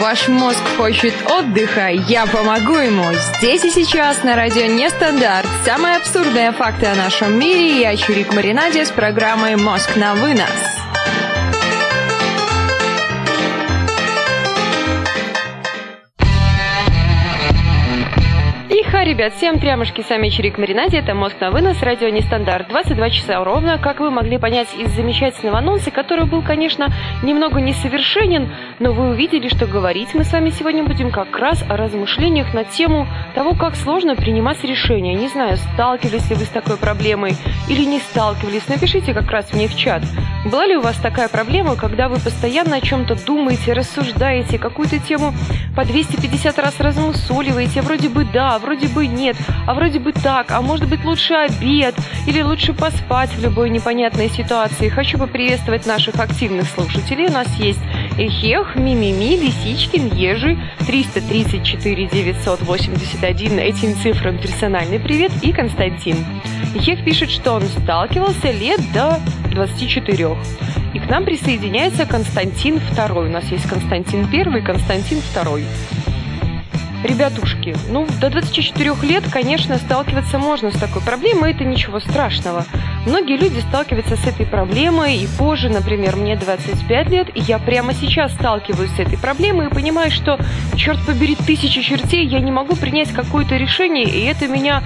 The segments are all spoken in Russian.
Ваш мозг хочет отдыха, я помогу ему. Здесь и сейчас на радио Нестандарт. Самые абсурдные факты о нашем мире. Я Чурик Маринаде с программой «Мозг на вынос». Ребят, всем трямушки, сами Чирик Маринаде, это «Мозг на вынос», радио Нестандарт. 22 часа ровно, как вы могли понять из замечательного анонса, который был, конечно, немного несовершенен, но вы увидели, что говорить мы с вами сегодня будем как раз о размышлениях на тему того, как сложно принимать решения. Не знаю, сталкивались ли вы с такой проблемой или не сталкивались, напишите как раз мне в чат. Была ли у вас такая проблема, когда вы постоянно о чем-то думаете, рассуждаете, какую-то тему по 250 раз размусоливаете, вроде бы да, вроде бы бы нет, а вроде бы так, а может быть лучше обед, или лучше поспать в любой непонятной ситуации. Хочу поприветствовать наших активных слушателей. У нас есть Эхех, Мимими, Лисичкин, Ежи, 334 981, этим цифрам персональный привет, и Константин. Эхех пишет, что он сталкивался лет до 24. И к нам присоединяется Константин II. У нас есть Константин I и Константин II. Ребятушки, ну, до 24 лет, конечно, сталкиваться можно с такой проблемой, это ничего страшного. Многие люди сталкиваются с этой проблемой и позже, например, мне 25 лет, и я прямо сейчас сталкиваюсь с этой проблемой и понимаю, что, черт побери, тысячи чертей, я не могу принять какое-то решение, и это меня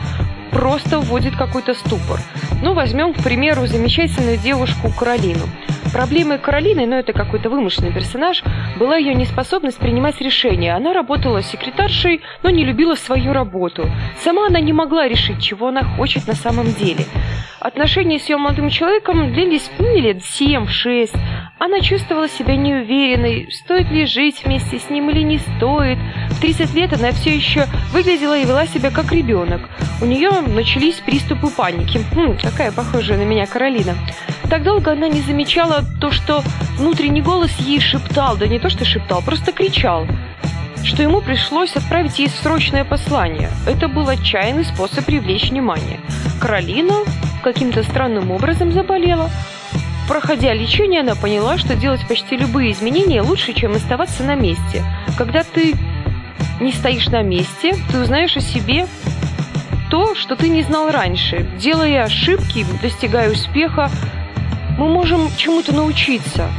просто вводит какой-то ступор. Ну, возьмем, к примеру, замечательную девушку Каролину. Проблемой Каролины, ну это какой-то вымышленный персонаж, была ее неспособность принимать решения. Она работала секретаршей, но не любила свою работу. Сама она не могла решить, чего она хочет на самом деле. Отношения с ее молодым человеком длились ну, лет 7-6. Она чувствовала себя неуверенной, стоит ли жить вместе с ним или не стоит. В 30 лет она все еще выглядела и вела себя как ребенок. У нее начались приступы паники. Хм, какая похожая на меня Каролина. Так долго она не замечала то, что внутренний голос ей шептал, да не то что шептал, просто кричал что ему пришлось отправить ей срочное послание. Это был отчаянный способ привлечь внимание. Каролина каким-то странным образом заболела. Проходя лечение, она поняла, что делать почти любые изменения лучше, чем оставаться на месте. Когда ты не стоишь на месте, ты узнаешь о себе то, что ты не знал раньше. Делая ошибки, достигая успеха, мы можем чему-то научиться.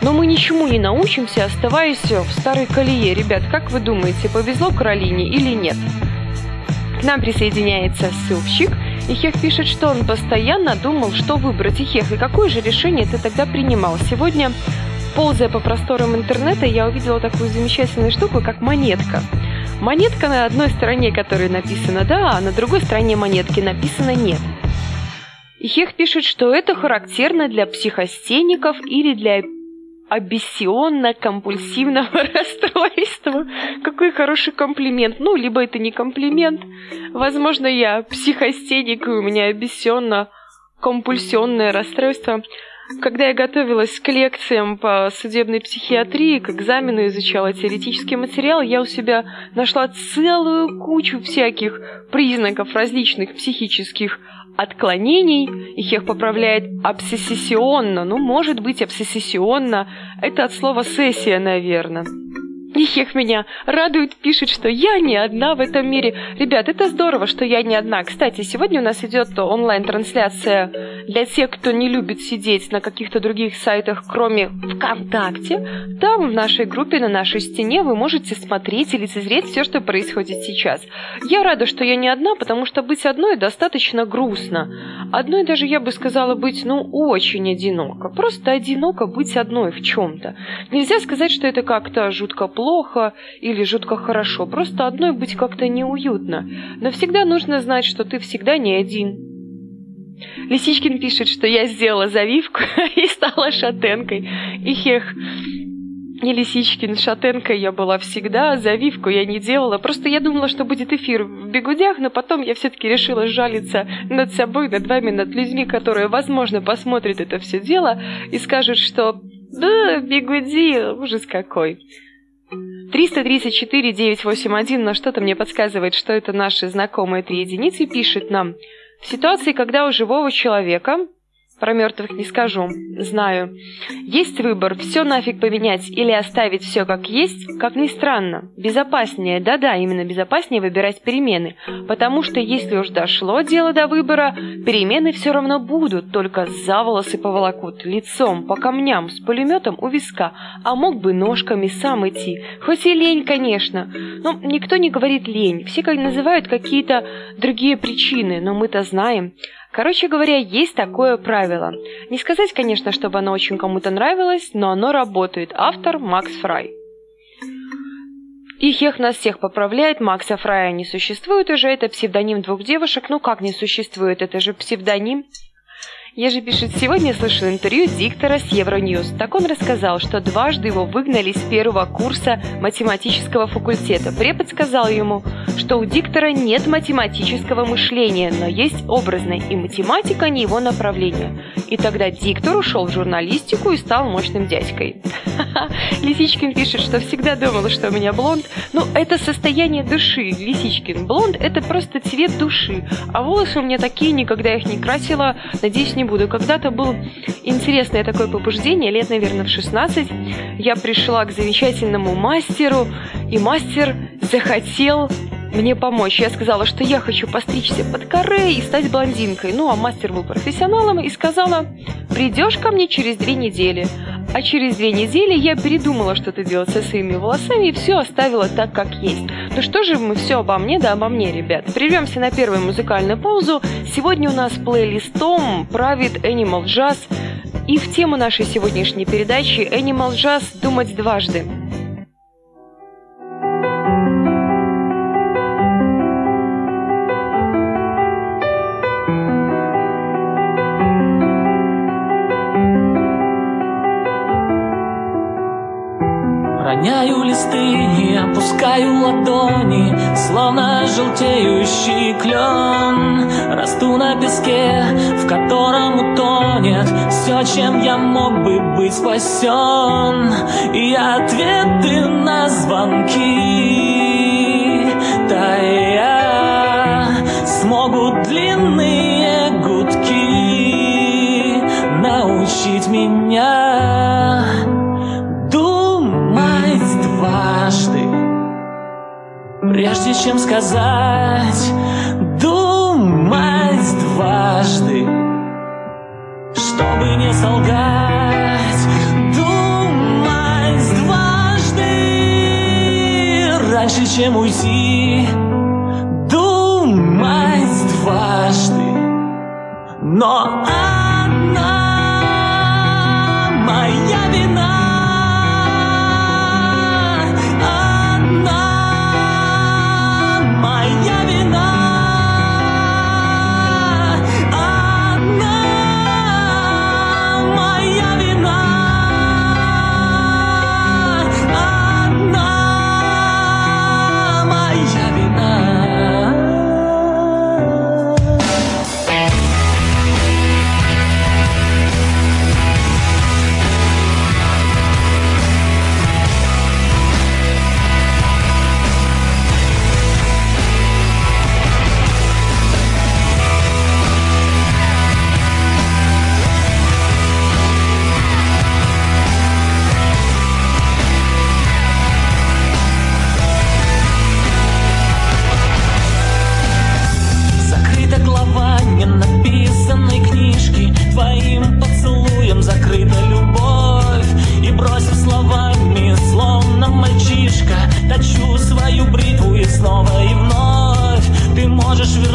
Но мы ничему не научимся, оставаясь в старой колее. Ребят, как вы думаете, повезло Каролине или нет? К нам присоединяется ссылщик – Ихех пишет, что он постоянно думал, что выбрать. Ихех, и какое же решение ты тогда принимал? Сегодня, ползая по просторам интернета, я увидела такую замечательную штуку, как монетка. Монетка на одной стороне, которой написано «да», а на другой стороне монетки написано «нет». Ихех пишет, что это характерно для психостеников или для обессионно-компульсивного расстройства. Какой хороший комплимент. Ну, либо это не комплимент. Возможно, я психостеник, и у меня обессионно-компульсионное расстройство. Когда я готовилась к лекциям по судебной психиатрии, к экзамену изучала теоретический материал, я у себя нашла целую кучу всяких признаков различных психических отклонений, их их поправляет обсессионно, ну, может быть, обсессионно, это от слова «сессия», наверное. Ихех меня радует, пишет, что я не одна в этом мире. Ребят, это здорово, что я не одна. Кстати, сегодня у нас идет онлайн-трансляция для тех, кто не любит сидеть на каких-то других сайтах, кроме ВКонтакте. Там, в нашей группе, на нашей стене, вы можете смотреть и лицезреть все, что происходит сейчас. Я рада, что я не одна, потому что быть одной достаточно грустно. Одной даже, я бы сказала, быть, ну, очень одиноко. Просто одиноко быть одной в чем-то. Нельзя сказать, что это как-то жутко плохо или жутко хорошо. Просто одной быть как-то неуютно. Но всегда нужно знать, что ты всегда не один. Лисичкин пишет, что я сделала завивку и стала шатенкой. И хех, не Лисичкин, шатенкой я была всегда, завивку я не делала. Просто я думала, что будет эфир в бегудях, но потом я все-таки решила жалиться над собой, над вами, над людьми, которые, возможно, посмотрят это все дело и скажут, что да, бегуди, ужас какой. 334 981, но что-то мне подсказывает, что это наши знакомые три единицы, пишет нам. В ситуации, когда у живого человека Про мертвых не скажу, знаю. Есть выбор, все нафиг поменять или оставить все как есть, как ни странно. Безопаснее, да-да, именно безопаснее выбирать перемены. Потому что если уж дошло дело до выбора, перемены все равно будут, только за волосы поволокут, лицом, по камням, с пулеметом у виска, а мог бы ножками сам идти. Хоть и лень, конечно. Но никто не говорит лень, все как называют какие-то другие причины, но мы-то знаем. Короче говоря, есть такое правило. Не сказать, конечно, чтобы оно очень кому-то нравилось, но оно работает. Автор Макс Фрай. И Хех нас всех поправляет, Макса Фрая не существует уже, это псевдоним двух девушек. Ну как не существует, это же псевдоним. Я же пишет, сегодня слышал интервью диктора с Евроньюз. Так он рассказал, что дважды его выгнали с первого курса математического факультета. Препод сказал ему, что у диктора нет математического мышления, но есть образное, и математика не его направление. И тогда диктор ушел в журналистику и стал мощным дядькой. Лисичкин пишет, что всегда думала, что у меня блонд. Ну, это состояние души, Лисичкин. Блонд – это просто цвет души. А волосы у меня такие, никогда их не красила. Надеюсь, не не буду. Когда-то было интересное такое побуждение, лет, наверное, в 16. Я пришла к замечательному мастеру, и мастер захотел мне помочь. Я сказала, что я хочу постричься под коре и стать блондинкой. Ну, а мастер был профессионалом и сказала, придешь ко мне через две недели. А через две недели я передумала что-то делать со своими волосами и все оставила так, как есть. Ну что же мы все обо мне, да обо мне, ребят. Прервемся на первую музыкальную паузу. Сегодня у нас плейлистом правит Animal Jazz. И в тему нашей сегодняшней передачи Animal Jazz «Думать дважды». Роняю листы и опускаю ладони Словно желтеющий клен. Расту на песке, в котором утонет Все, чем я мог бы быть спасен И ответы на звонки Да я смогут длинные гудки Научить меня Прежде чем сказать, думать дважды, чтобы не солгать, думать дважды, раньше, чем уйти, думать дважды, но flashed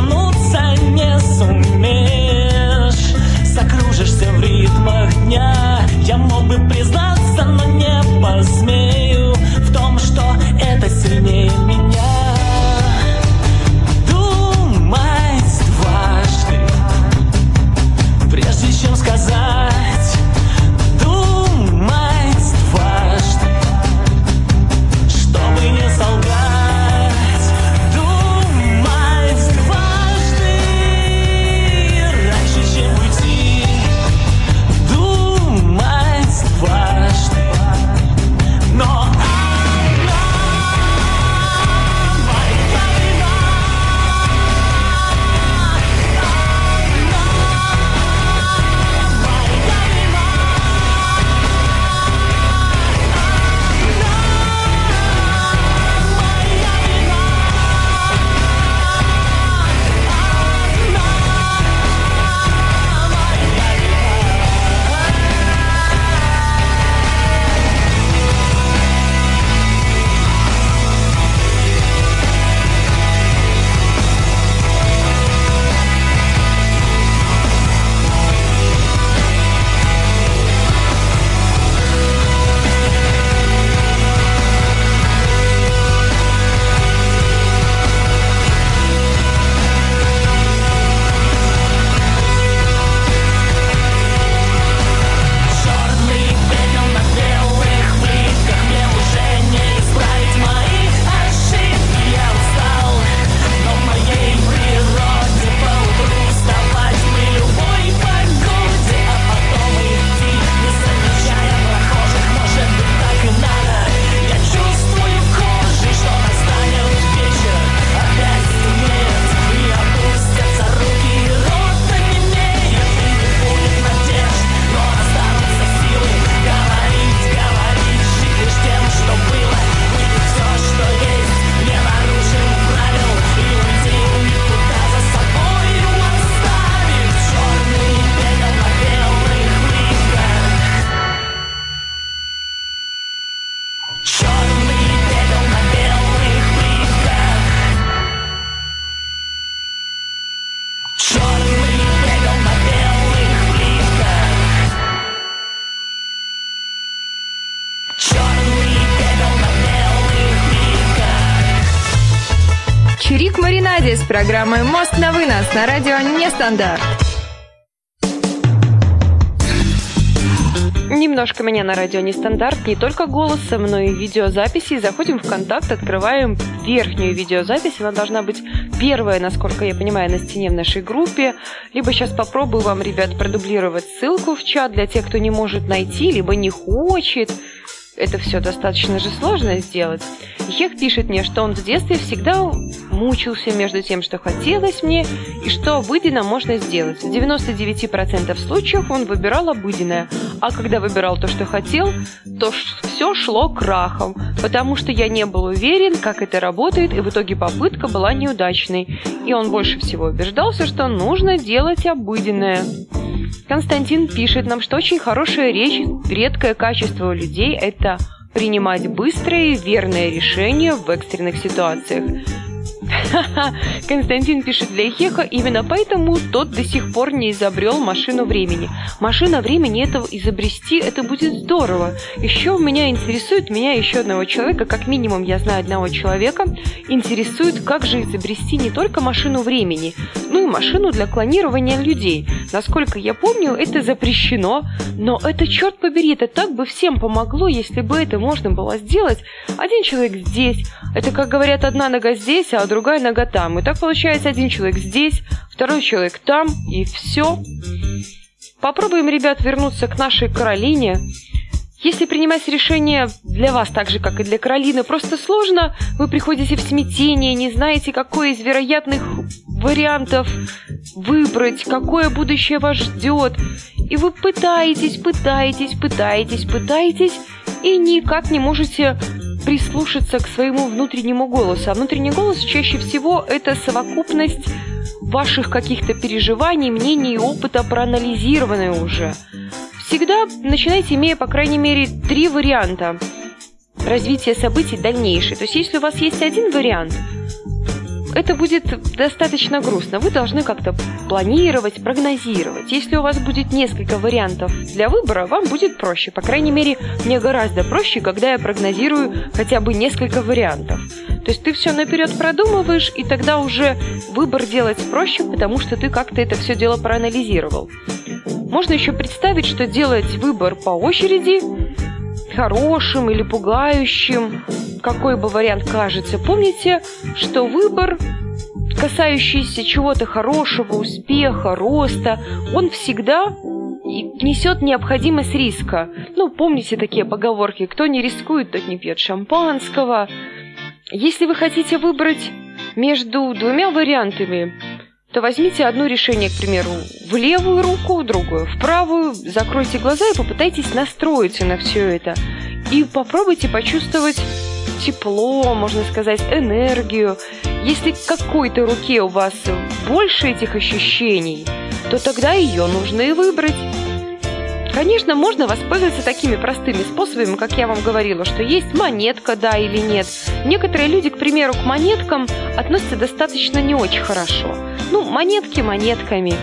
Программой «Мост на вынос» на радио «Нестандарт». Немножко меня на радио нестандарт, не только голосом, но и видеозаписи. Заходим в контакт, открываем верхнюю видеозапись. Она должна быть первая, насколько я понимаю, на стене в нашей группе. Либо сейчас попробую вам, ребят, продублировать ссылку в чат для тех, кто не может найти, либо не хочет это все достаточно же сложно сделать. Хех пишет мне, что он в детстве всегда мучился между тем, что хотелось мне, и что обыденно можно сделать. В 99% случаев он выбирал обыденное, а когда выбирал то, что хотел, то все шло крахом, потому что я не был уверен, как это работает, и в итоге попытка была неудачной. И он больше всего убеждался, что нужно делать обыденное. Константин пишет нам, что очень хорошая речь, редкое качество у людей – это принимать быстрые и верные решения в экстренных ситуациях. Константин пишет для Хеха, именно поэтому тот до сих пор не изобрел машину времени. Машина времени этого изобрести, это будет здорово. Еще меня интересует, меня еще одного человека, как минимум я знаю одного человека, интересует, как же изобрести не только машину времени, но и машину для клонирования людей. Насколько я помню, это запрещено, но это, черт побери, это так бы всем помогло, если бы это можно было сделать. Один человек здесь, это, как говорят, одна нога здесь, а другая нога там. И так получается один человек здесь, второй человек там, и все. Попробуем, ребят, вернуться к нашей Каролине. Если принимать решение для вас так же, как и для Каролины, просто сложно, вы приходите в смятение, не знаете, какой из вероятных вариантов выбрать, какое будущее вас ждет. И вы пытаетесь, пытаетесь, пытаетесь, пытаетесь, и никак не можете прислушаться к своему внутреннему голосу. А внутренний голос чаще всего это совокупность ваших каких-то переживаний, мнений и опыта, проанализированные уже. Всегда начинайте, имея, по крайней мере, три варианта развития событий дальнейшие. То есть, если у вас есть один вариант, это будет достаточно грустно. Вы должны как-то планировать, прогнозировать. Если у вас будет несколько вариантов для выбора, вам будет проще. По крайней мере, мне гораздо проще, когда я прогнозирую хотя бы несколько вариантов. То есть ты все наперед продумываешь, и тогда уже выбор делать проще, потому что ты как-то это все дело проанализировал. Можно еще представить, что делать выбор по очереди хорошим или пугающим, какой бы вариант кажется. Помните, что выбор, касающийся чего-то хорошего, успеха, роста, он всегда несет необходимость риска. Ну, помните такие поговорки, кто не рискует, тот не пьет шампанского. Если вы хотите выбрать между двумя вариантами, то возьмите одно решение, к примеру, в левую руку, другое в правую, закройте глаза и попытайтесь настроиться на все это. И попробуйте почувствовать тепло, можно сказать, энергию. Если к какой-то руке у вас больше этих ощущений, то тогда ее нужно и выбрать. Конечно, можно воспользоваться такими простыми способами, как я вам говорила, что есть монетка, да или нет. Некоторые люди, к примеру, к монеткам относятся достаточно не очень хорошо. Ну, монетки монетками.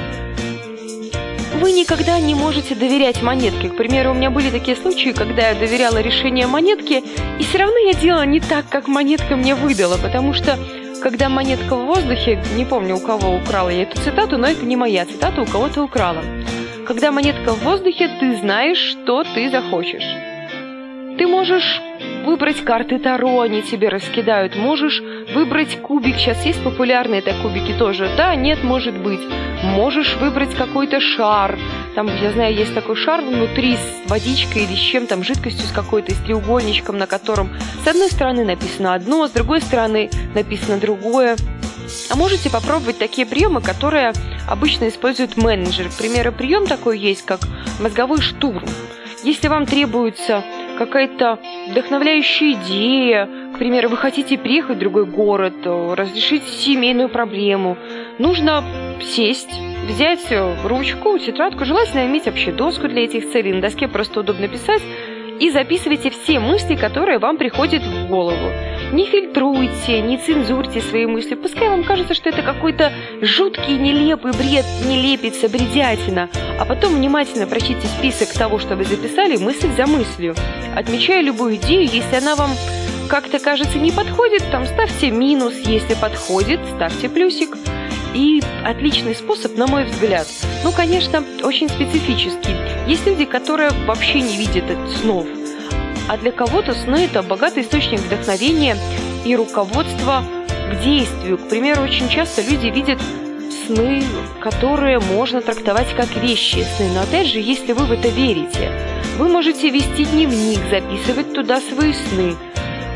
Вы никогда не можете доверять монетке. К примеру, у меня были такие случаи, когда я доверяла решению монетки, и все равно я делала не так, как монетка мне выдала, потому что когда монетка в воздухе, не помню, у кого украла я эту цитату, но это не моя цитата, у кого-то украла. Когда монетка в воздухе, ты знаешь, что ты захочешь. Ты можешь выбрать карты Таро, они тебе раскидают. Можешь выбрать кубик. Сейчас есть популярные это кубики тоже. Да, нет, может быть. Можешь выбрать какой-то шар. Там, я знаю, есть такой шар внутри с водичкой или с чем там, жидкостью с какой-то, с треугольничком, на котором с одной стороны написано одно, с другой стороны написано другое. А можете попробовать такие приемы, которые обычно используют менеджеры. К примеру, прием такой есть, как мозговой штурм. Если вам требуется какая-то вдохновляющая идея, к примеру, вы хотите приехать в другой город, разрешить семейную проблему, нужно сесть, взять ручку, тетрадку, желательно иметь вообще доску для этих целей, на доске просто удобно писать, и записывайте все мысли, которые вам приходят в голову. Не фильтруйте, не цензурьте свои мысли. Пускай вам кажется, что это какой-то жуткий, нелепый бред, нелепица, бредятина. А потом внимательно прочтите список того, что вы записали, мысль за мыслью. Отмечая любую идею, если она вам как-то кажется не подходит, там ставьте минус, если подходит, ставьте плюсик. И отличный способ, на мой взгляд. Ну, конечно, очень специфический. Есть люди, которые вообще не видят снов. А для кого-то сны – это богатый источник вдохновения и руководства к действию. К примеру, очень часто люди видят сны, которые можно трактовать как вещи сны. Но опять же, если вы в это верите, вы можете вести дневник, записывать туда свои сны.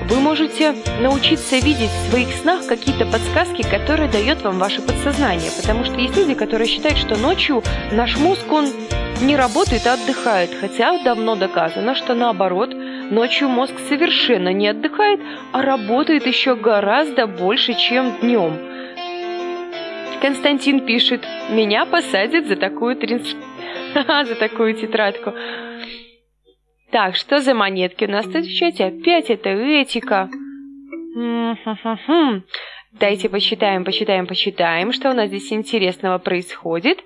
Вы можете научиться видеть в своих снах какие-то подсказки, которые дает вам ваше подсознание. Потому что есть люди, которые считают, что ночью наш мозг, он не работает, а отдыхает. Хотя давно доказано, что наоборот, ночью мозг совершенно не отдыхает, а работает еще гораздо больше, чем днем. Константин пишет, меня посадят за такую тринс... за такую тетрадку. Так, что за монетки у нас тут в чате? Опять это этика. Дайте почитаем, почитаем, почитаем, что у нас здесь интересного происходит.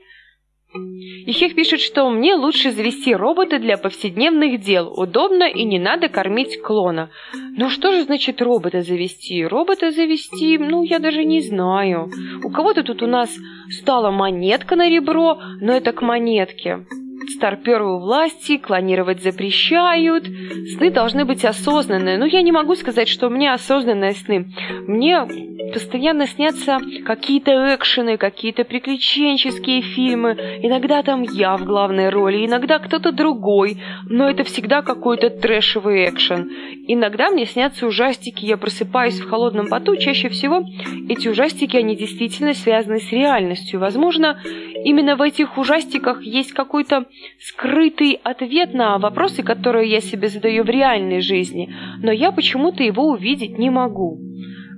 Ихех пишет, что мне лучше завести робота для повседневных дел. Удобно и не надо кормить клона. Ну что же значит робота завести? Робота завести, ну я даже не знаю. У кого-то тут у нас стала монетка на ребро, но это к монетке старперы у власти, клонировать запрещают. Сны должны быть осознанные. Но я не могу сказать, что у меня осознанные сны. Мне постоянно снятся какие-то экшены, какие-то приключенческие фильмы. Иногда там я в главной роли, иногда кто-то другой. Но это всегда какой-то трэшевый экшен. Иногда мне снятся ужастики, я просыпаюсь в холодном поту. Чаще всего эти ужастики, они действительно связаны с реальностью. Возможно, именно в этих ужастиках есть какой-то скрытый ответ на вопросы, которые я себе задаю в реальной жизни, но я почему-то его увидеть не могу.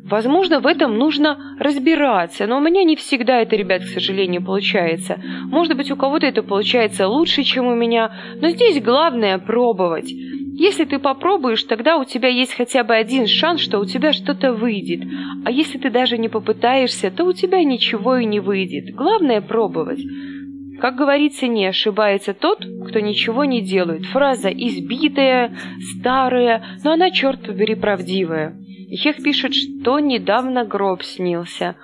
Возможно, в этом нужно разбираться, но у меня не всегда это, ребят, к сожалению, получается. Может быть, у кого-то это получается лучше, чем у меня, но здесь главное пробовать. Если ты попробуешь, тогда у тебя есть хотя бы один шанс, что у тебя что-то выйдет. А если ты даже не попытаешься, то у тебя ничего и не выйдет. Главное пробовать. Как говорится, не ошибается тот, кто ничего не делает. Фраза избитая, старая, но она, черт побери, правдивая. И Хех пишет, что недавно гроб снился.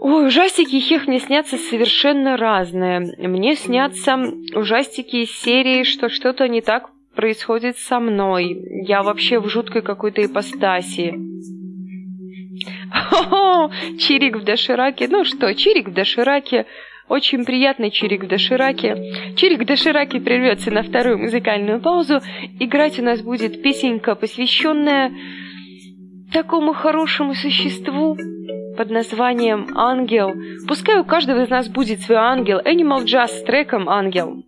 Ой, ужастики Хех мне снятся совершенно разные. Мне снятся ужастики из серии, что что-то не так происходит со мной. Я вообще в жуткой какой-то ипостаси. О, Чирик в дошираке. Ну что, Чирик в дошираке очень приятный чирик в дошираке. Чирик в дошираке прервется на вторую музыкальную паузу. Играть у нас будет песенка, посвященная такому хорошему существу под названием «Ангел». Пускай у каждого из нас будет свой ангел. Animal Jazz с треком «Ангел».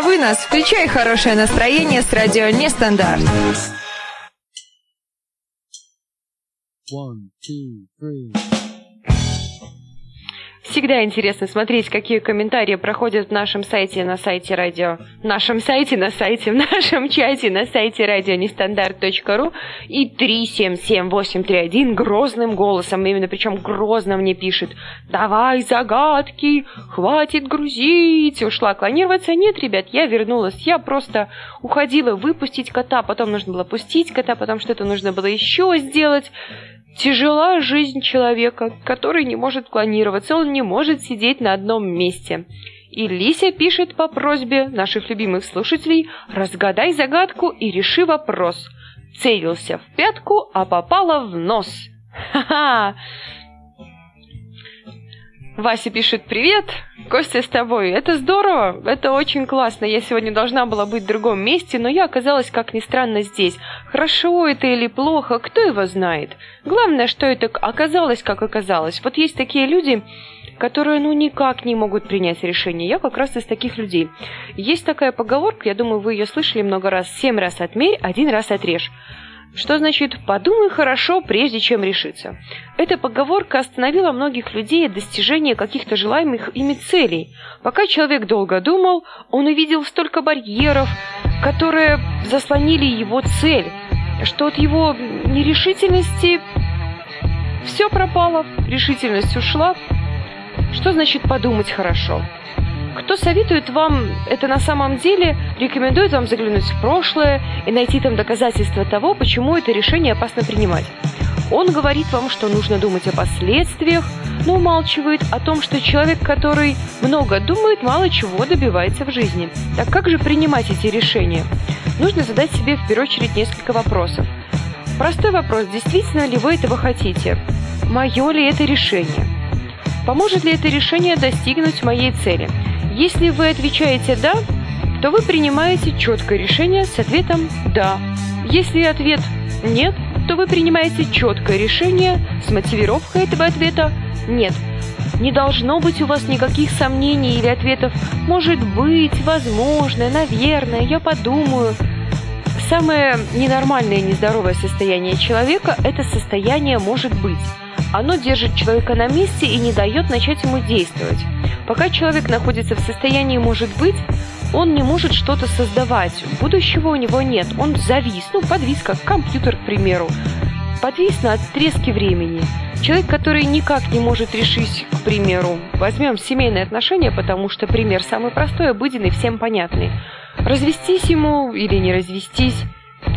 На вынос. Включай хорошее настроение с радио Нестандарт. One, two, Всегда интересно смотреть, какие комментарии проходят в нашем сайте на сайте радио. В нашем сайте на сайте, в нашем чате на сайте радионестандарт.ру и 377831 грозным голосом, именно причем грозно мне пишет «Давай загадки, хватит грузить!» Ушла клонироваться. Нет, ребят, я вернулась. Я просто уходила выпустить кота, потом нужно было пустить кота, потом что-то нужно было еще сделать. Тяжела жизнь человека, который не может клонироваться, он не может сидеть на одном месте. И Лися пишет по просьбе наших любимых слушателей «Разгадай загадку и реши вопрос». Целился в пятку, а попала в нос. Ха-ха! Вася пишет «Привет, Костя с тобой». Это здорово, это очень классно. Я сегодня должна была быть в другом месте, но я оказалась, как ни странно, здесь. Хорошо это или плохо, кто его знает. Главное, что это оказалось, как оказалось. Вот есть такие люди, которые ну никак не могут принять решение. Я как раз из таких людей. Есть такая поговорка, я думаю, вы ее слышали много раз. Семь раз отмерь, один раз отрежь. Что значит «подумай хорошо, прежде чем решиться»? Эта поговорка остановила многих людей от достижения каких-то желаемых ими целей. Пока человек долго думал, он увидел столько барьеров, которые заслонили его цель, что от его нерешительности все пропало, решительность ушла. Что значит «подумать хорошо»? Кто советует вам это на самом деле, рекомендует вам заглянуть в прошлое и найти там доказательства того, почему это решение опасно принимать. Он говорит вам, что нужно думать о последствиях, но умалчивает о том, что человек, который много думает, мало чего добивается в жизни. Так как же принимать эти решения? Нужно задать себе в первую очередь несколько вопросов. Простой вопрос, действительно ли вы этого хотите? Мое ли это решение? Поможет ли это решение достигнуть моей цели? Если вы отвечаете «да», то вы принимаете четкое решение с ответом «да». Если ответ «нет», то вы принимаете четкое решение с мотивировкой этого ответа «нет». Не должно быть у вас никаких сомнений или ответов «может быть», «возможно», «наверное», «я подумаю». Самое ненормальное и нездоровое состояние человека – это состояние «может быть». Оно держит человека на месте и не дает начать ему действовать. Пока человек находится в состоянии «может быть», он не может что-то создавать. Будущего у него нет. Он завис, ну, подвис, как компьютер, к примеру. Подвис на отрезке времени. Человек, который никак не может решить, к примеру, возьмем семейные отношения, потому что пример самый простой, обыденный, всем понятный. Развестись ему или не развестись,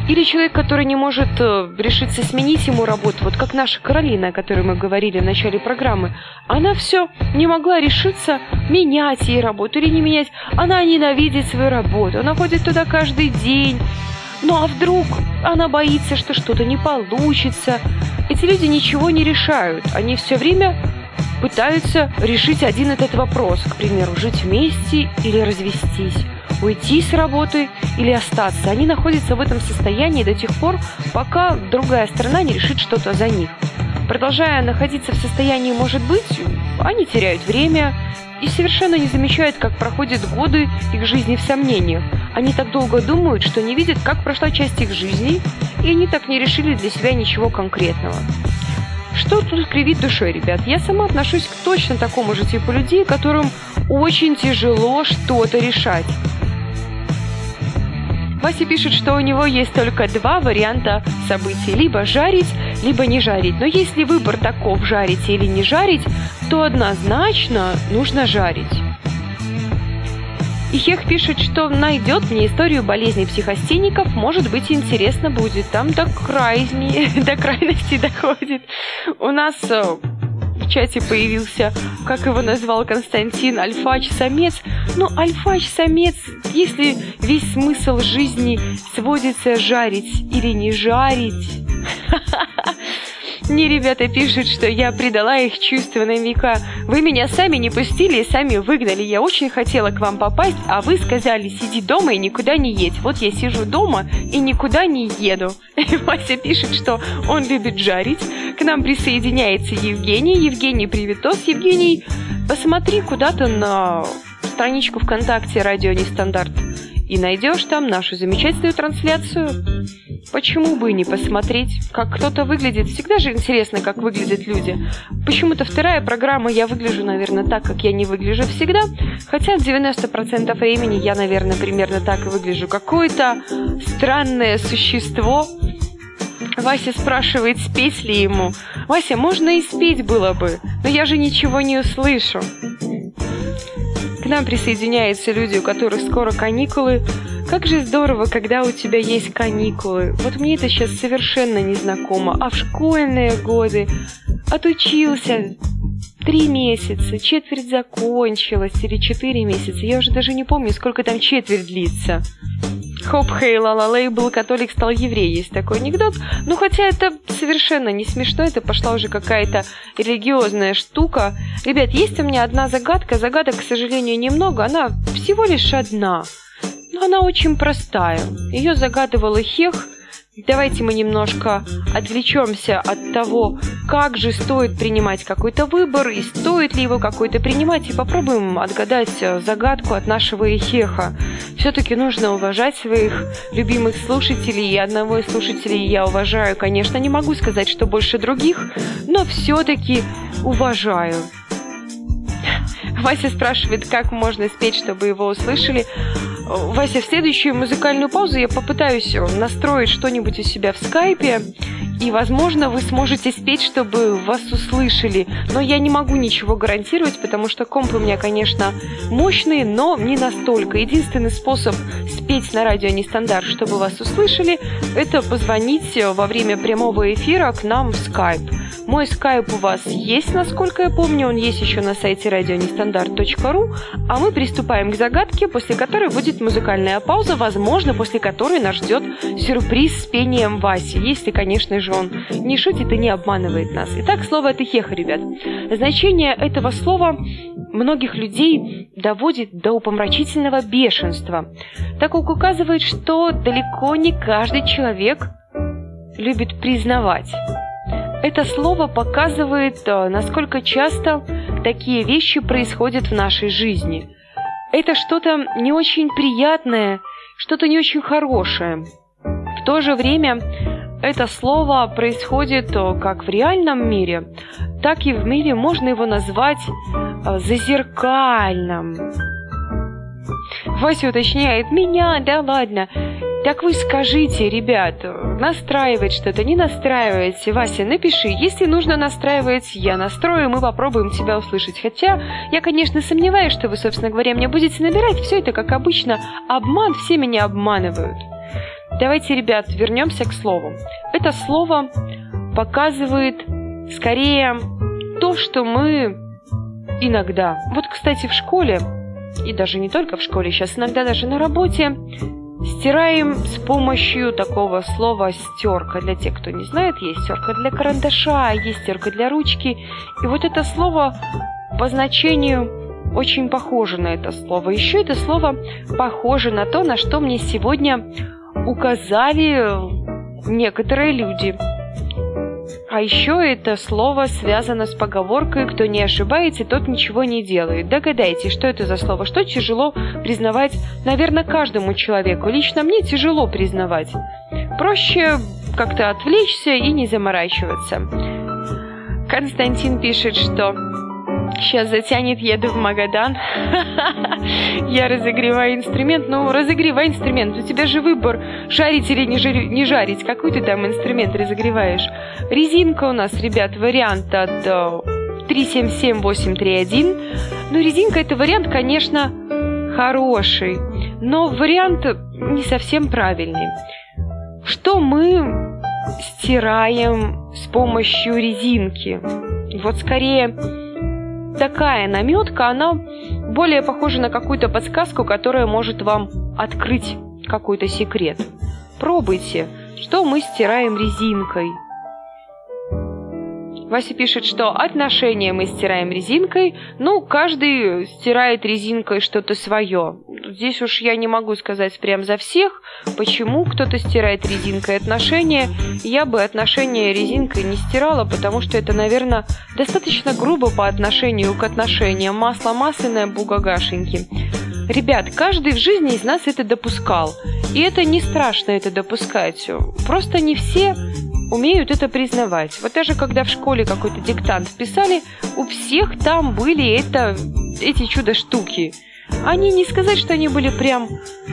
или человек, который не может э, решиться сменить ему работу, вот как наша Каролина, о которой мы говорили в начале программы. Она все не могла решиться менять ей работу или не менять. Она ненавидит свою работу, она ходит туда каждый день. Ну а вдруг она боится, что что-то не получится? Эти люди ничего не решают. Они все время пытаются решить один этот вопрос. К примеру, жить вместе или развестись уйти с работы или остаться. Они находятся в этом состоянии до тех пор, пока другая сторона не решит что-то за них. Продолжая находиться в состоянии «может быть», они теряют время и совершенно не замечают, как проходят годы их жизни в сомнениях. Они так долго думают, что не видят, как прошла часть их жизни, и они так не решили для себя ничего конкретного. Что тут кривить душой, ребят? Я сама отношусь к точно такому же типу людей, которым очень тяжело что-то решать. Вася пишет, что у него есть только два варианта событий. Либо жарить, либо не жарить. Но если выбор таков, жарить или не жарить, то однозначно нужно жарить. И Хех пишет, что найдет мне историю болезни психостеников, может быть, интересно будет. Там до крайней, до крайности доходит. У нас э, в чате появился, как его назвал Константин, альфач-самец. Ну, альфач-самец, если весь смысл жизни сводится жарить или не жарить. Мне ребята пишут, что я предала их чувства на века. Вы меня сами не пустили и сами выгнали. Я очень хотела к вам попасть, а вы сказали, сиди дома и никуда не едь. Вот я сижу дома и никуда не еду. И Вася пишет, что он любит жарить. К нам присоединяется Евгений. Евгений, привитос. Евгений Посмотри куда-то на страничку ВКонтакте «Радио Нестандарт» и найдешь там нашу замечательную трансляцию. Почему бы и не посмотреть, как кто-то выглядит? Всегда же интересно, как выглядят люди. Почему-то вторая программа я выгляжу, наверное, так, как я не выгляжу всегда, хотя 90% времени я, наверное, примерно так и выгляжу. Какое-то странное существо, Вася спрашивает, спеть ли ему. Вася, можно и спеть было бы, но я же ничего не услышу. К нам присоединяются люди, у которых скоро каникулы. Как же здорово, когда у тебя есть каникулы. Вот мне это сейчас совершенно незнакомо. А в школьные годы отучился три месяца, четверть закончилась или четыре месяца. Я уже даже не помню, сколько там четверть длится. Хоп, хей, ла ла лей, был католик, стал еврей. Есть такой анекдот. Ну, хотя это совершенно не смешно, это пошла уже какая-то религиозная штука. Ребят, есть у меня одна загадка. Загадок, к сожалению, немного. Она всего лишь одна. Но она очень простая. Ее загадывал Хех – Давайте мы немножко отвлечемся от того, как же стоит принимать какой-то выбор и стоит ли его какой-то принимать, и попробуем отгадать э, загадку от нашего Эхеха. Все-таки нужно уважать своих любимых слушателей, и одного из слушателей я уважаю, конечно, не могу сказать, что больше других, но все-таки уважаю. Вася спрашивает, как можно спеть, чтобы его услышали. Вася, в следующую музыкальную паузу я попытаюсь настроить что-нибудь у себя в скайпе, и, возможно, вы сможете спеть, чтобы вас услышали. Но я не могу ничего гарантировать, потому что комп у меня, конечно, мощный, но не настолько. Единственный способ спеть на радио нестандарт, чтобы вас услышали, это позвонить во время прямого эфира к нам в скайп. Мой скайп у вас есть, насколько я помню, он есть еще на сайте радионестандарт.ру, а мы приступаем к загадке, после которой будет музыкальная пауза, возможно, после которой нас ждет сюрприз с пением Васи, если, конечно же, он не шутит и не обманывает нас. Итак, слово это хеха, ребят. Значение этого слова многих людей доводит до упомрачительного бешенства. Так указывает, что далеко не каждый человек любит признавать это слово показывает, э, насколько часто такие вещи происходят в нашей жизни. Это что-то не очень приятное, что-то не очень хорошее. В то же время это слово происходит э, как в реальном мире, так и в мире можно его назвать э, зазеркальным. Вася уточняет, меня, да ладно. Так вы скажите, ребят, настраивать что-то, не настраивайте. Вася, напиши, если нужно настраивать, я настрою, мы попробуем тебя услышать. Хотя я, конечно, сомневаюсь, что вы, собственно говоря, мне будете набирать. Все это, как обычно, обман, все меня обманывают. Давайте, ребят, вернемся к слову. Это слово показывает скорее то, что мы иногда... Вот, кстати, в школе, и даже не только в школе, сейчас иногда даже на работе, Стираем с помощью такого слова «стерка». Для тех, кто не знает, есть стерка для карандаша, есть стерка для ручки. И вот это слово по значению очень похоже на это слово. Еще это слово похоже на то, на что мне сегодня указали некоторые люди – а еще это слово связано с поговоркой «кто не ошибается, тот ничего не делает». Догадайтесь, что это за слово, что тяжело признавать, наверное, каждому человеку. Лично мне тяжело признавать. Проще как-то отвлечься и не заморачиваться. Константин пишет, что Сейчас затянет, еду в Магадан. Я разогреваю инструмент. Ну, разогревай инструмент. У тебя же выбор, жарить или не, жарить, не жарить. Какой ты там инструмент разогреваешь? Резинка у нас, ребят, вариант от 377831. Э, ну, резинка это вариант, конечно, хороший. Но вариант не совсем правильный. Что мы стираем с помощью резинки? Вот скорее такая наметка, она более похожа на какую-то подсказку, которая может вам открыть какой-то секрет. Пробуйте, что мы стираем резинкой. Вася пишет, что отношения мы стираем резинкой. Ну, каждый стирает резинкой что-то свое. здесь уж я не могу сказать прям за всех, почему кто-то стирает резинкой отношения. Я бы отношения резинкой не стирала, потому что это, наверное, достаточно грубо по отношению к отношениям. Масло масляное, бугагашеньки. Ребят, каждый в жизни из нас это допускал. И это не страшно это допускать. Просто не все умеют это признавать. Вот даже когда в школе какой-то диктант писали, у всех там были это, эти чудо-штуки. Они не сказать, что они были прям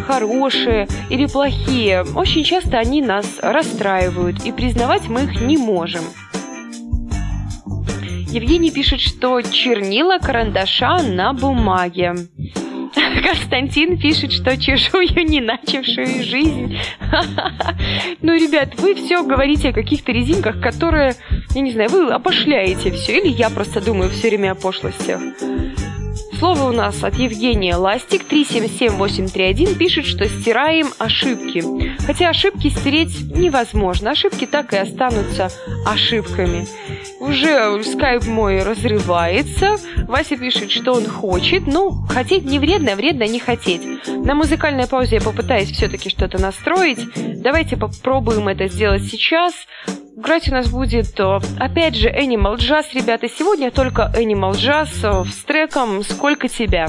хорошие или плохие. Очень часто они нас расстраивают, и признавать мы их не можем. Евгений пишет, что чернила карандаша на бумаге. Константин пишет, что чешую не начавшую жизнь. Ну, ребят, вы все говорите о каких-то резинках, которые, я не знаю, вы опошляете все, или я просто думаю все время о пошлостях. Слово у нас от Евгения Ластик 377831 пишет, что стираем ошибки. Хотя ошибки стереть невозможно. Ошибки так и останутся ошибками. Уже скайп мой разрывается. Вася пишет, что он хочет. Ну, хотеть не вредно, вредно не хотеть. На музыкальной паузе я попытаюсь все-таки что-то настроить. Давайте попробуем это сделать сейчас. Играть у нас будет, опять же, Animal Jazz, ребята. Сегодня только Animal Jazz с треком «Сколько тебя».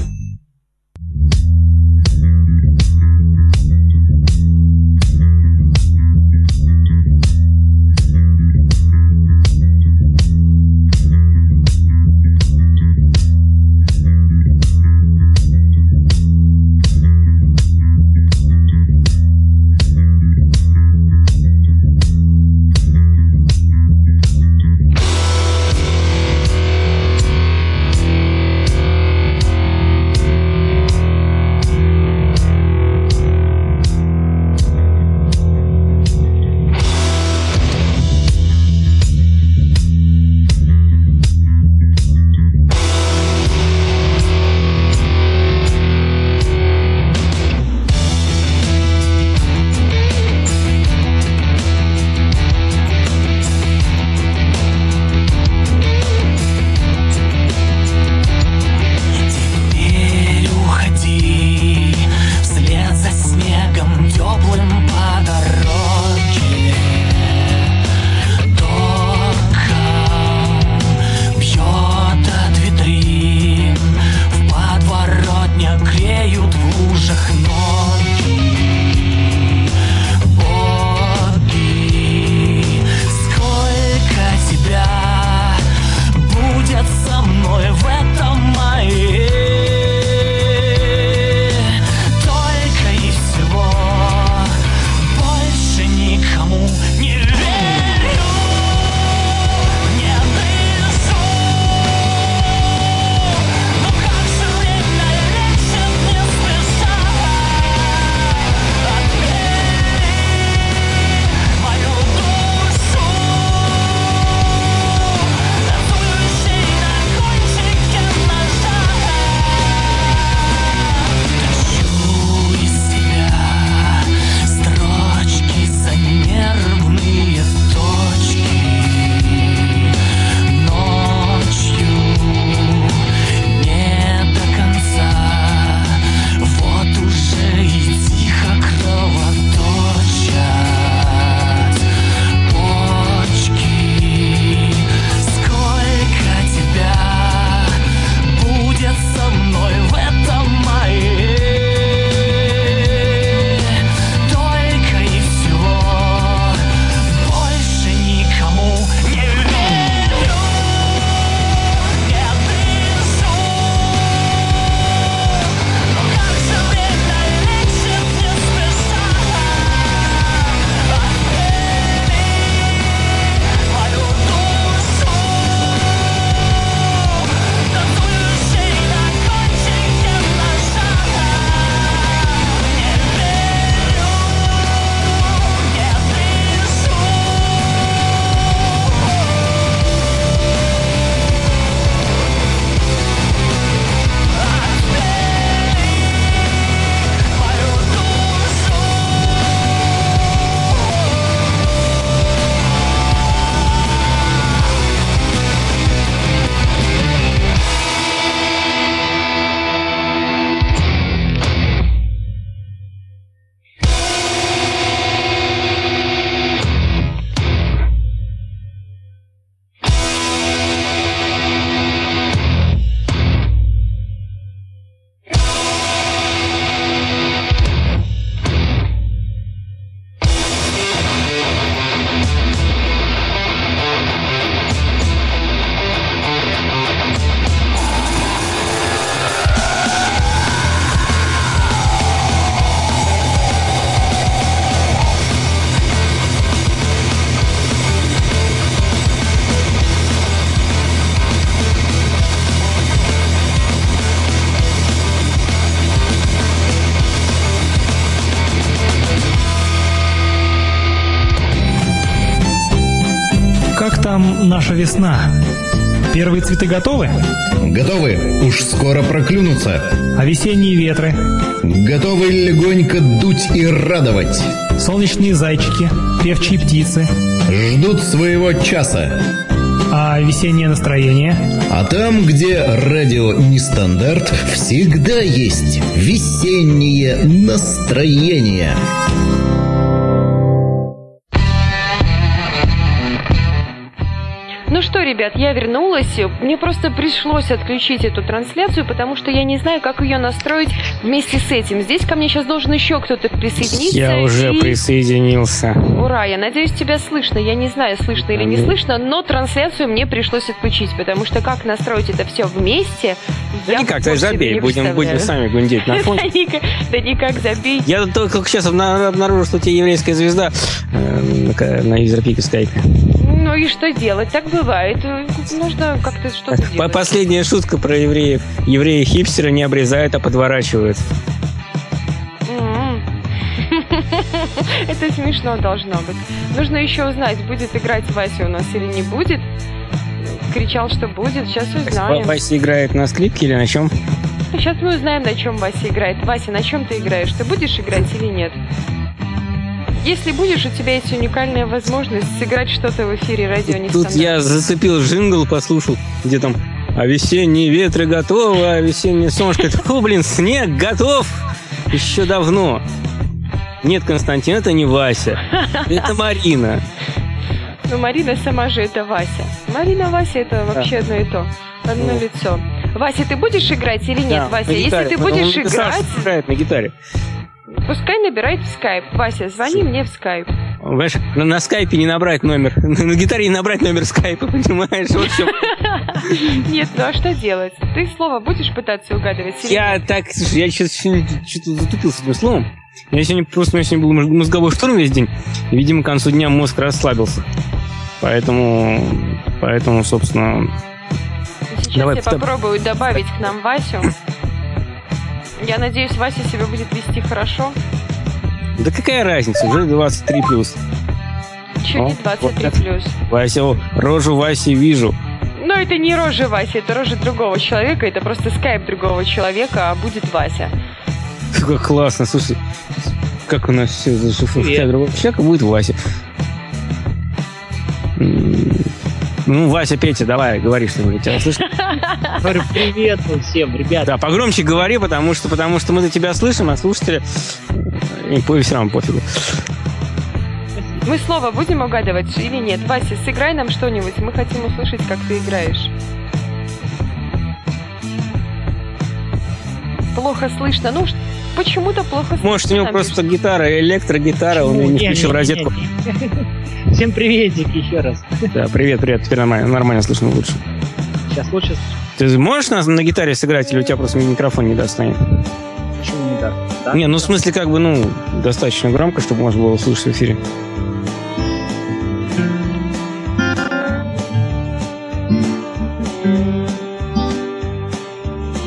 Там наша весна? Первые цветы готовы? Готовы. Уж скоро проклюнутся. А весенние ветры? Готовы легонько дуть и радовать. Солнечные зайчики, певчие птицы. Ждут своего часа. А весеннее настроение? А там, где радио нестандарт, всегда есть весеннее настроение. Что, ребят, я вернулась. Мне просто пришлось отключить эту трансляцию, потому что я не знаю, как ее настроить вместе с этим. Здесь ко мне сейчас должен еще кто-то присоединиться. Я уже и... присоединился. Ура, я надеюсь, тебя слышно. Я не знаю, слышно или не слышно, но трансляцию мне пришлось отключить, потому что как настроить это все вместе, Да я никак, ты забей, будем, будем сами гундеть на фоне. да никак забей. Я только сейчас обна- обнаружил, что у тебя еврейская звезда э, на- на юзерпике скайпе. Ну и что делать? Так бывает. Нужно как-то что-то делать. Последняя шутка про евреев. Евреи-хипстеры не обрезают, а подворачивают. Это смешно должно быть. Нужно еще узнать, будет играть Вася у нас или не будет. Кричал, что будет. Сейчас узнаем. Вася играет на скрипке или на чем? Сейчас мы узнаем, на чем Вася играет. Вася, на чем ты играешь? Ты будешь играть или нет? Если будешь, у тебя есть уникальная возможность сыграть что-то в эфире радио не Тут я зацепил джингл, послушал, где там а весенние ветры готовы, а весеннее солнышко. О, блин, снег готов еще давно. Нет, Константин, это не Вася. Это Марина. Ну, Марина сама же это Вася. Марина, Вася это вообще одно и то. Одно Ну. лицо. Вася, ты будешь играть или нет, Вася? Если ты будешь играть, играет на гитаре. Пускай набирает в скайп. Вася, звони мне в скайп. Понимаешь, на, на скайпе не набрать номер. На гитаре не набрать номер скайпа, понимаешь? Вот в чем. Нет, ну а что делать? Ты слово будешь пытаться угадывать Я так, слушай, я сейчас что-то затупил с этим словом. Я сегодня просто у меня сегодня был мозг- мозговой штурм весь день. И, видимо, к концу дня мозг расслабился. Поэтому, поэтому, собственно, Сейчас Давай, я попробую добавить к нам Васю. Я надеюсь, Вася себя будет вести хорошо. да какая разница, уже 23 плюс. Че О, не 23 вот плюс. Вася, о, рожу Васи вижу. Но это не рожа Вася, это рожа другого человека, это просто скайп другого человека, а будет Вася. Как классно, слушай. Как у нас все зашифровано. другого человека будет Вася. Ну, Вася, Петя, давай, говори что-нибудь. Говорю, привет всем, ребят. Да, погромче говори, потому что, потому что мы-то тебя слышим, а слушатели... И по все равно пофигу. Мы слово будем угадывать или нет? Вася, сыграй нам что-нибудь, мы хотим услышать, как ты играешь. Плохо слышно. Ну, почему-то плохо слышно. Может, у него просто гитара, электрогитара, он Ну, ее не включил не, розетку. не, не. Всем приветик еще раз. Да, привет, привет, теперь нормально, нормально слышно лучше. Сейчас лучше Ты можешь нас на гитаре сыграть, или у тебя просто микрофон не достанет? почему не так? Да? Не, ну в смысле, как бы, ну, достаточно громко, чтобы можно было услышать в эфире.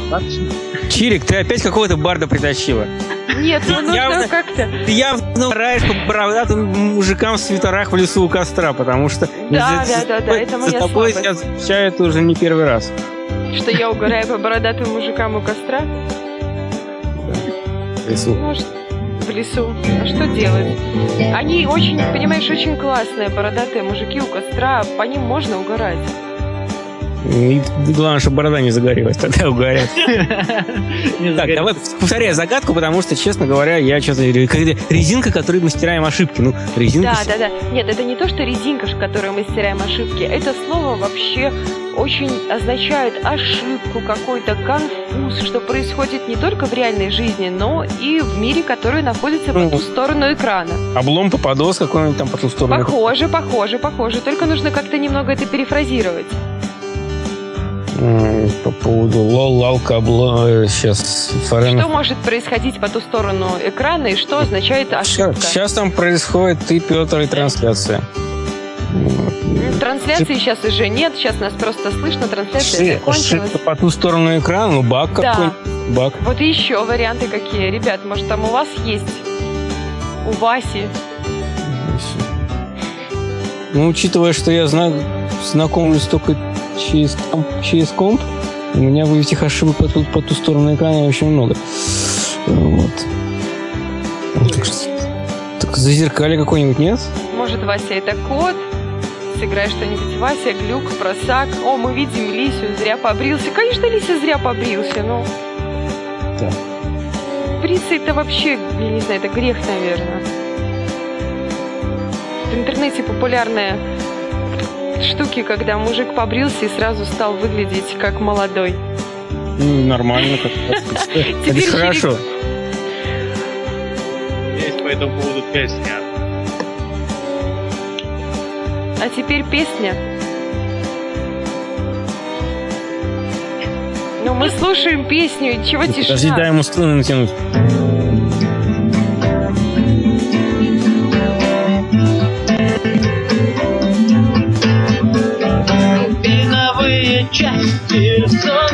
Достаточно? Чирик, ты опять какого-то барда притащила. Нет, ну нужно Явно- как-то... Ты явно враешь по бородатым мужикам в свитерах в лесу у костра, потому что... Да, за- да, да, да, это за моя тобой слабость. я замечаю это уже не первый раз. Что я угораю по бородатым мужикам у костра? В лесу. Может, в лесу. А что делать? Они очень, понимаешь, очень классные бородатые мужики у костра. По ним можно угорать. И главное, чтобы борода не загорелась, тогда угорят. Так, давай повторяй загадку, потому что, честно говоря, я что-то... Резинка, которой мы стираем ошибки. Ну, резинка... Да, да, да. Нет, это не то, что резинка, в которой мы стираем ошибки. Это слово вообще очень означает ошибку, какой-то конфуз, что происходит не только в реальной жизни, но и в мире, который находится по Ну. ту сторону экрана. Облом попадос какой-нибудь там по ту сторону. Похоже, похоже, похоже. Только нужно как-то немного это перефразировать. М, По поводу лол, лалка. Сейчас... Что может происходить по ту сторону экрана и что означает ошибка? Сейчас там происходит ты, Петр, и трансляция. Трансляции сейчас уже нет, сейчас нас просто слышно, трансляция Ошиб- закончилась. Ошибка по ту сторону экрана, ну баг Да. какой баг. Вот еще варианты какие. Ребят, может там у вас есть? У Васи? Ну, учитывая, что я зна- знакомлюсь только через, через комп, у меня вы этих ошибок по ту, по ту сторону экрана очень много. Вот. Так, так зазеркали какой-нибудь, нет? Может, Вася, это кот? Сыграй что-нибудь. Вася, глюк, просак. О, мы видим Лисю, зря побрился. Конечно, Лися зря побрился, ну. Да. Бриться это вообще, я не знаю, это грех, наверное. В интернете популярные штуки, когда мужик побрился и сразу стал выглядеть как молодой. Ну, нормально как Это хорошо. Есть по этому поводу песня. А теперь песня. Ну, мы слушаем песню, чего Подожди, дай тишина? ему струны натянуть. Just So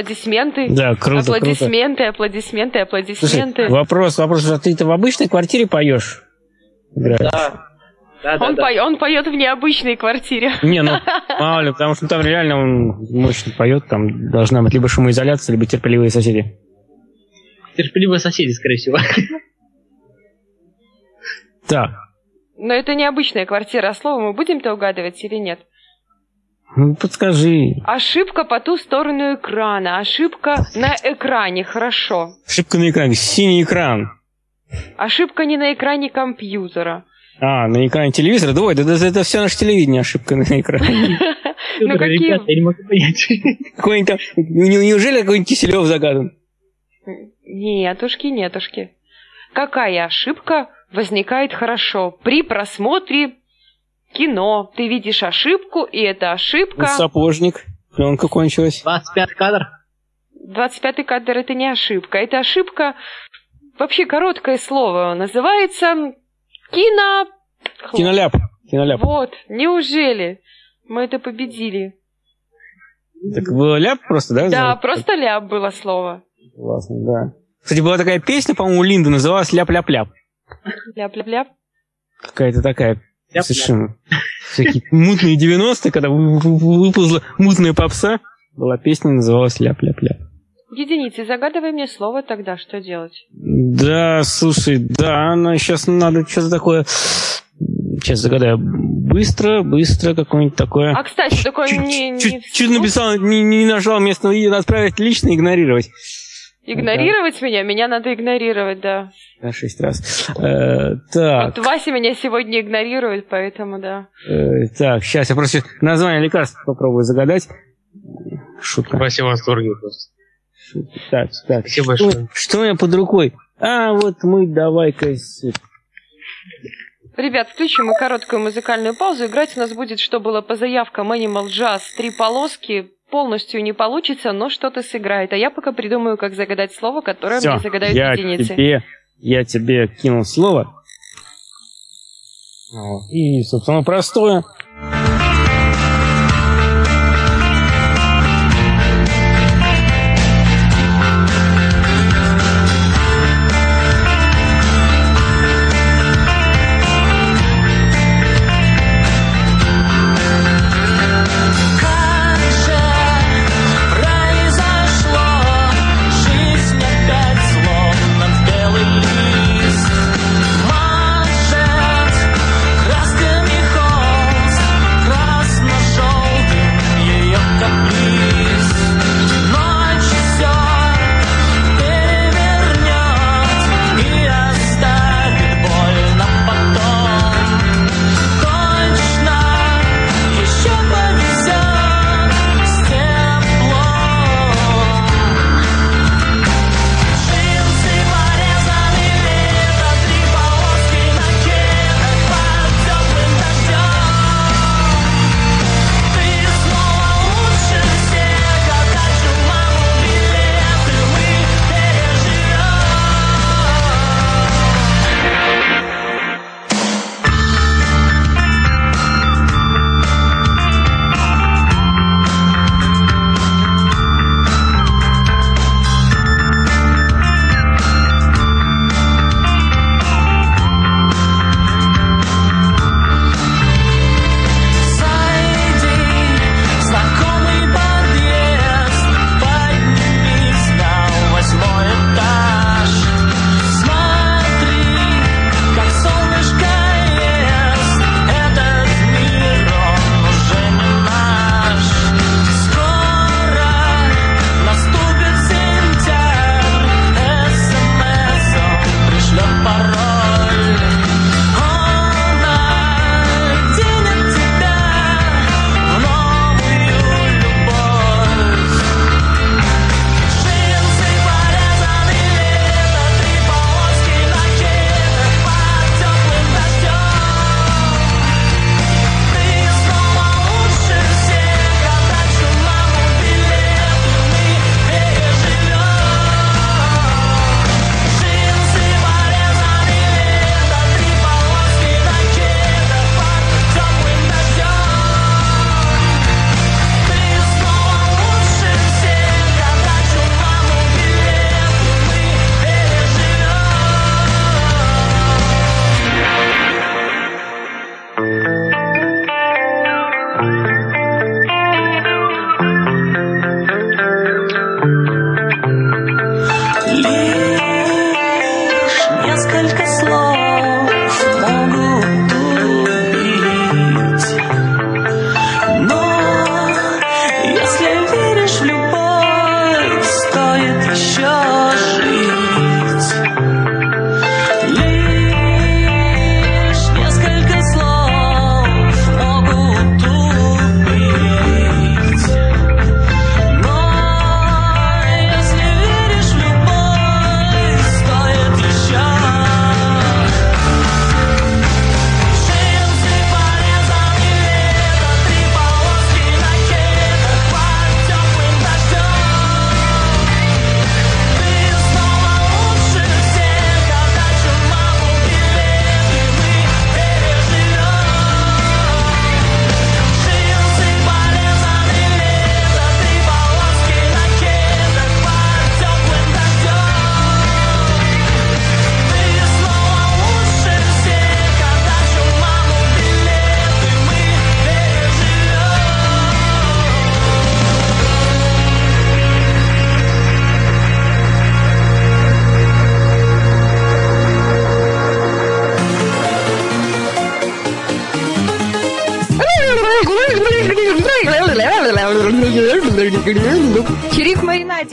аплодисменты. Да, круто, круто. аплодисменты, аплодисменты, Слушай, аплодисменты. вопрос, вопрос, а ты-то в обычной квартире поешь? Играешь? Да. Да, да, Он, да. пое- он поет в необычной квартире. Не, ну, мало ли, потому что там реально он мощно поет, там должна быть либо шумоизоляция, либо терпеливые соседи. Терпеливые соседи, скорее всего. Так, Но это необычная квартира. А слово мы будем-то угадывать или нет? Ну подскажи. Ошибка по ту сторону экрана. Ошибка на экране. Хорошо. Ошибка на экране, синий экран. Ошибка не на экране компьютера. А, на экране телевизора? Да, ой, да, да, это все наше телевидение, ошибка на экране. Ну, какие- Ребята, я не могу понять. Какой-нибудь там, неужели какой-нибудь Киселев загадан? Нетушки, нетушки. Какая ошибка возникает хорошо при просмотре кино? Ты видишь ошибку, и эта ошибка... Сапожник, пленка кончилась. 25 кадр. 25-й кадр это не ошибка. Это ошибка вообще короткое слово. Называется кино... Киноляп. Киноляп. Вот, неужели? Мы это победили. Так было ляп просто, да? Да, за- просто ляп было слово. Классно, да. Кстати, была такая песня, по-моему, у Линды, называлась «Ляп-ляп-ляп». Ляп-ляп-ляп. Какая-то такая Ляп-ляп. совершенно... Всякие мутные 90-е, когда вы- вы- вы- выползла мутная попса, была песня, называлась «Ляп-ляп-ляп». Единицы, загадывай мне слово тогда, что делать? Да, слушай, да, но сейчас надо что-то такое... Сейчас загадаю. Быстро, быстро, какое-нибудь такое. А, кстати, такое Чуть- не, не чуть, чуть вслух. написал, не, не нажал местного и отправить лично, игнорировать. Игнорировать меня? Меня надо игнорировать, да. Да, шесть раз. Э, так, Вот Вася меня сегодня игнорирует, поэтому да. э, так, сейчас я просто название лекарства попробую загадать. Шутка. Вася в восторге просто. Шутка. Так, так. Спасибо Что, большое. что у меня под рукой? А, вот мы давай-ка... Ребят, включим мы короткую музыкальную паузу. Играть у нас будет, что было по заявкам Animal Jazz. Три полоски. Полностью не получится, но что-то сыграет. А я пока придумаю, как загадать слово, которое Всё, мне загадают я единицы. тебе, я тебе кинул слово. И, собственно, простое.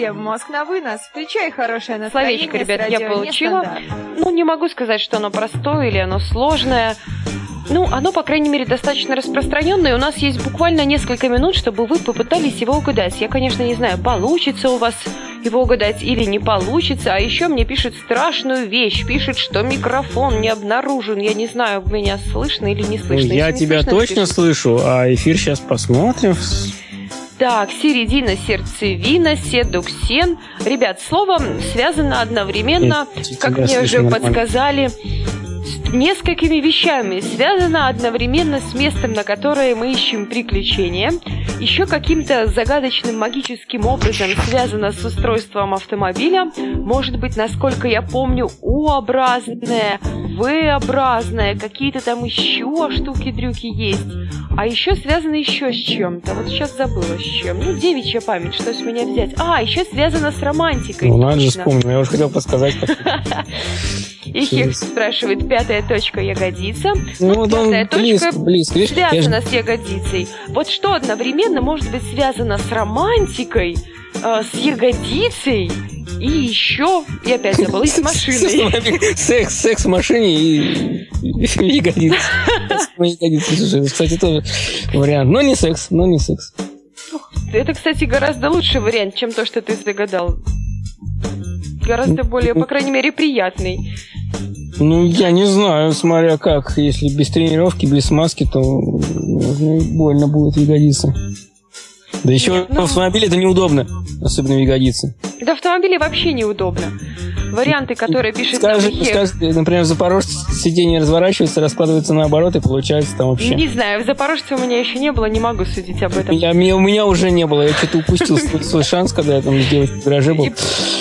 Маринаде, мозг на вынос. Включай хорошее настроение. Словечко, ребят, я получила. Ну, не могу сказать, что оно простое или оно сложное. Ну, оно, по крайней мере, достаточно распространенное. У нас есть буквально несколько минут, чтобы вы попытались его угадать. Я, конечно, не знаю, получится у вас его угадать или не получится. А еще мне пишет страшную вещь. Пишет, что микрофон не обнаружен. Я не знаю, меня слышно или не Ну, слышно. я Если не тебя слышно, точно напишите. слышу, а эфир сейчас посмотрим. Так, середина, сердцевина, седуксен. Ребят, слово связано одновременно, как мне уже подсказали, несколькими вещами. Связано одновременно с местом, на которое мы ищем приключения. Еще каким-то загадочным магическим образом связано с устройством автомобиля. Может быть, насколько я помню, У-образное, В-образное, какие-то там еще штуки-дрюки есть. А еще связано еще с чем-то. Вот сейчас забыла с чем. Ну, девичья память, что с меня взять? А, еще связано с романтикой. Ну, надо же вспомнил, я уже хотел подсказать. И Хекс спрашивает, пятая точка ягодица. Ну, вот Пятая точка близко, близко. Видишь, я же- связано с ягодицей. Вот что одновременно может быть связано с романтикой, э, с ягодицей и еще, и опять забыла, и с машиной. Секс, секс в машине и ягодицы. Кстати, тоже вариант. Но не секс, но не секс. Это, кстати, гораздо лучший вариант, чем то, что ты загадал. Гораздо более, по крайней мере, приятный. Ну, я не знаю, смотря как. Если без тренировки, без маски, то ну, больно будет ягодиться. Да еще Нет, ну- в автомобиле это неудобно, особенно в ягодице. Да автомобиле вообще неудобно. Варианты, которые пишет Скажи, Хекс. скажи, например, в Запорожце сиденье разворачивается, раскладывается наоборот, и получается там вообще. Не знаю, в Запорожце у меня еще не было, не могу судить об этом. Я, меня, у меня уже не было, я что-то упустил свой, шанс, когда я там с девочкой в гараже был.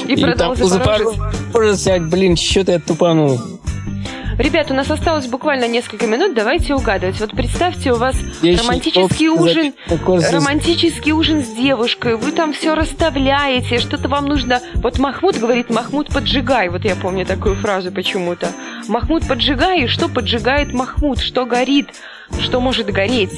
И продал там был Запорожец. Запорожец, блин, что-то я тупанул. Ребят, у нас осталось буквально несколько минут, давайте угадывать. Вот представьте, у вас Я романтический ужин, из- романтический ужин с девушкой, вы там все расставляете, что-то вам нужно... Вот Махмуд говорит, Махмуд, поджигай. Вот я помню такую фразу почему-то. Махмуд, поджигай, и что поджигает Махмуд? Что горит? Что может гореть?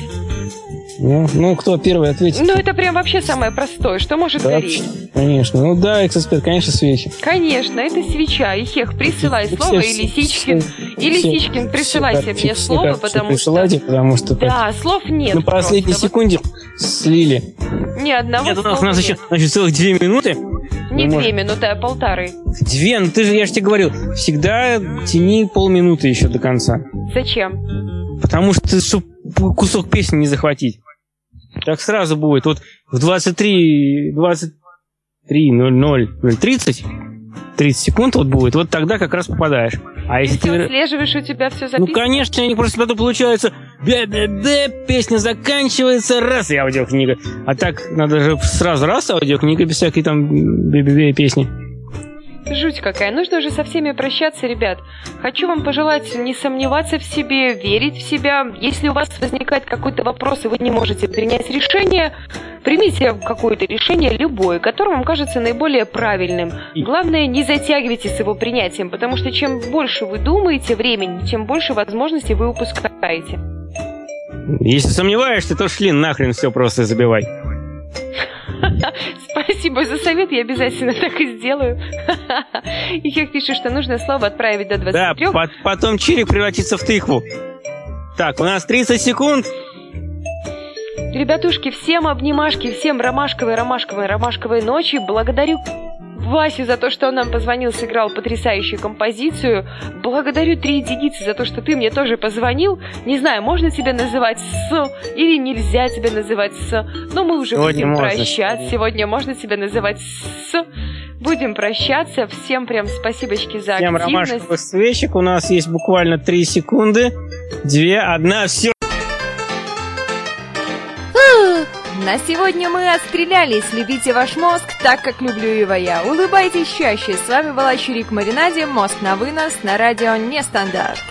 Ну, ну, кто первый ответит? Ну, это прям вообще самое простое. Что может Да, гореть? Конечно. Ну да, эксперт, конечно, свечи. Конечно, это свеча. И Хех, присылай Все- слово, все- и Лисичкин. все- И все- Лисичкин, присылайте все мне все слово, карточки потому что... присылайте, потому что так, Да, слов нет. на последней просто. секунде слили. Ни одного Нет, у нас, у нас еще значит, целых две минуты. Не мы две минуты, а полторы. Две, ну ты же, я же тебе говорил, всегда тяни полминуты еще до конца. Зачем? Потому что, чтобы кусок песни не захватить. Так сразу будет. Вот в 23, 23, 00, 30, 30 секунд вот будет, вот тогда как раз попадаешь. А если Ты ты... отслеживаешь, у тебя все Ну, записано. конечно, они просто тогда получается бе-бе-бе, песня заканчивается, раз, и аудиокнига. А так, надо же сразу раз аудиокнига без всякой там бе-бе-бе песни. Жуть какая. Нужно уже со всеми прощаться, ребят. Хочу вам пожелать не сомневаться в себе, верить в себя. Если у вас возникает какой-то вопрос, и вы не можете принять решение, примите какое-то решение, любое, которое вам кажется наиболее правильным. Главное, не затягивайте с его принятием, потому что чем больше вы думаете времени, тем больше возможностей вы упускаете. Если сомневаешься, то шли нахрен все просто забивай. Спасибо за совет, я обязательно так и сделаю. И как пишет, что нужно слово отправить до Да, 23. по- потом чирик превратится в тыкву. Так, у нас 30 секунд. Ребятушки, всем обнимашки, всем ромашковой, ромашковой, ромашковой ночи. Благодарю Васю за то, что он нам позвонил, сыграл потрясающую композицию. Благодарю три единицы за то, что ты мне тоже позвонил. Не знаю, можно тебя называть с или нельзя тебя называть с, но мы уже Сегодня будем прощаться. Сегодня можно тебя называть с. Будем прощаться. Всем прям спасибочки за Всем активность. ромашковых свечек. У нас есть буквально 3 секунды. Две, одна, все. На сегодня мы отстрелялись. Любите ваш мозг так, как люблю его я. Улыбайтесь чаще. С вами была Чурик Маринаде. Мозг на вынос на радио Нестандарт.